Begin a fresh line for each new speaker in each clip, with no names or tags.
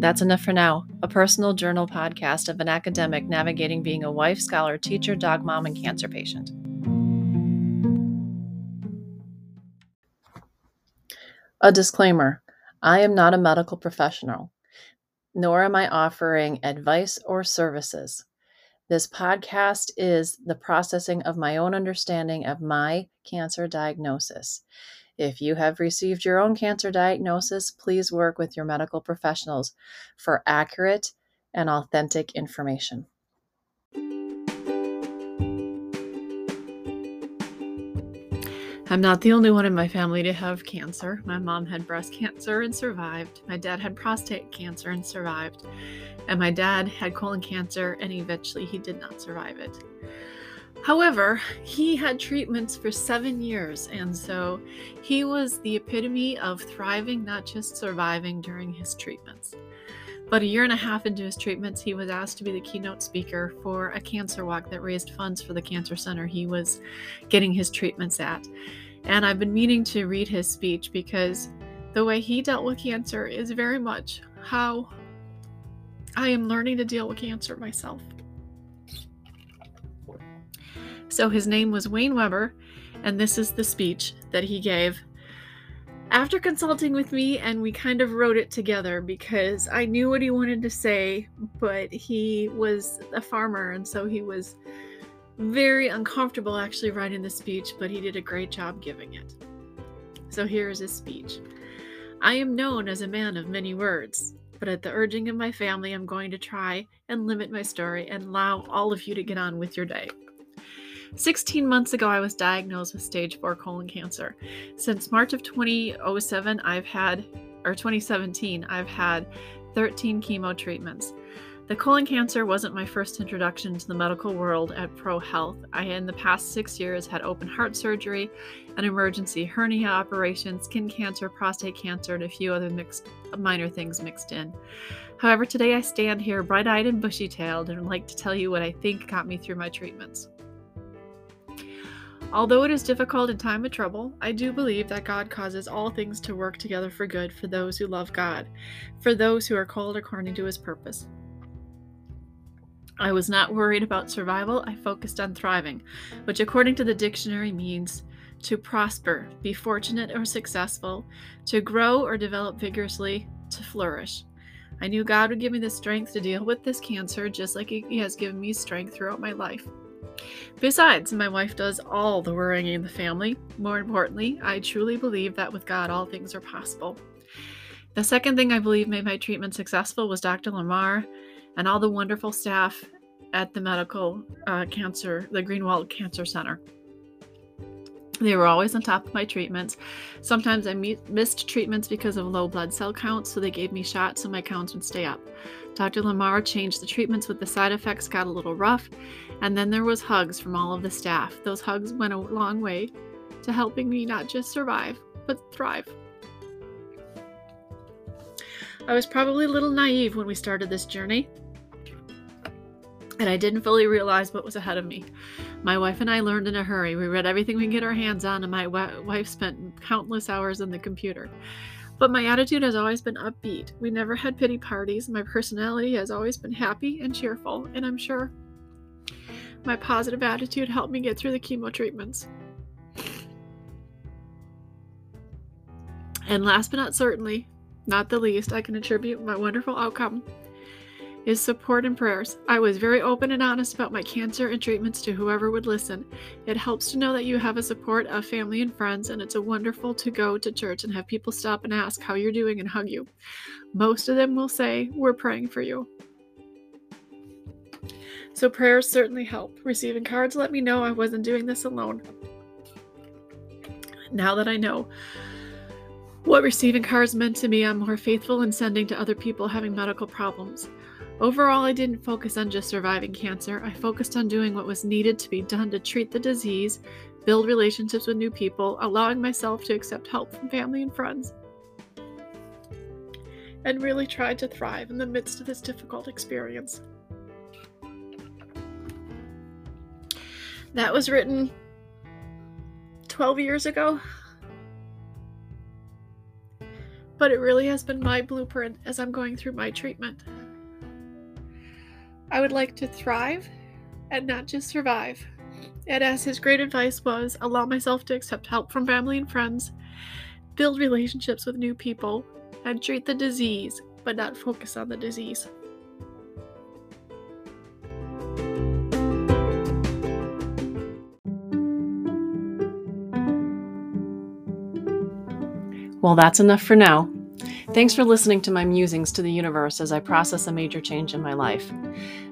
That's enough for now. A personal journal podcast of an academic navigating being a wife, scholar, teacher, dog mom, and cancer patient. A disclaimer I am not a medical professional, nor am I offering advice or services. This podcast is the processing of my own understanding of my cancer diagnosis. If you have received your own cancer diagnosis, please work with your medical professionals for accurate and authentic information. I'm not the only one in my family to have cancer. My mom had breast cancer and survived. My dad had prostate cancer and survived. And my dad had colon cancer and eventually he did not survive it. However, he had treatments for seven years, and so he was the epitome of thriving, not just surviving during his treatments. But a year and a half into his treatments, he was asked to be the keynote speaker for a cancer walk that raised funds for the cancer center he was getting his treatments at. And I've been meaning to read his speech because the way he dealt with cancer is very much how I am learning to deal with cancer myself. So his name was Wayne Weber, and this is the speech that he gave after consulting with me, and we kind of wrote it together because I knew what he wanted to say, but he was a farmer, and so he was very uncomfortable actually writing the speech, but he did a great job giving it. So here is his speech I am known as a man of many words, but at the urging of my family, I'm going to try and limit my story and allow all of you to get on with your day. 16 months ago, I was diagnosed with stage 4 colon cancer. Since March of 2007, I've had, or 2017, I've had 13 chemo treatments. The colon cancer wasn't my first introduction to the medical world at Pro Health. I, in the past six years, had open heart surgery, an emergency hernia operation, skin cancer, prostate cancer, and a few other mixed, minor things mixed in. However, today I stand here bright eyed and bushy tailed and would like to tell you what I think got me through my treatments. Although it is difficult in time of trouble, I do believe that God causes all things to work together for good for those who love God, for those who are called according to his purpose. I was not worried about survival, I focused on thriving, which according to the dictionary means to prosper, be fortunate or successful, to grow or develop vigorously, to flourish. I knew God would give me the strength to deal with this cancer just like He has given me strength throughout my life. Besides, my wife does all the worrying in the family. More importantly, I truly believe that with God, all things are possible. The second thing I believe made my treatment successful was Dr. Lamar and all the wonderful staff at the medical uh, cancer, the Greenwald Cancer Center. They were always on top of my treatments. Sometimes I missed treatments because of low blood cell counts, so they gave me shots so my counts would stay up. Dr. Lamar changed the treatments with the side effects got a little rough, and then there was hugs from all of the staff. Those hugs went a long way to helping me not just survive, but thrive. I was probably a little naive when we started this journey, and I didn't fully realize what was ahead of me. My wife and I learned in a hurry. We read everything we could get our hands on, and my wife spent countless hours on the computer. But my attitude has always been upbeat. We never had pity parties. My personality has always been happy and cheerful, and I'm sure my positive attitude helped me get through the chemo treatments. And last but not certainly, not the least, I can attribute my wonderful outcome is support and prayers. I was very open and honest about my cancer and treatments to whoever would listen. It helps to know that you have a support of family and friends, and it's a wonderful to go to church and have people stop and ask how you're doing and hug you. Most of them will say, We're praying for you. So, prayers certainly help. Receiving cards let me know I wasn't doing this alone. Now that I know what receiving cards meant to me, I'm more faithful in sending to other people having medical problems. Overall, I didn't focus on just surviving cancer. I focused on doing what was needed to be done to treat the disease, build relationships with new people, allowing myself to accept help from family and friends, and really tried to thrive in the midst of this difficult experience. That was written 12 years ago. but it really has been my blueprint as I'm going through my treatment. I would like to thrive and not just survive. And as his great advice was, allow myself to accept help from family and friends, build relationships with new people, and treat the disease, but not focus on the disease.
Well, that's enough for now. Thanks for listening to my musings to the universe as I process a major change in my life.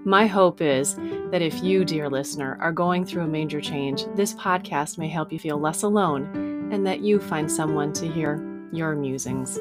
My hope is that if you, dear listener, are going through a major change, this podcast may help you feel less alone and that you find someone to hear your musings.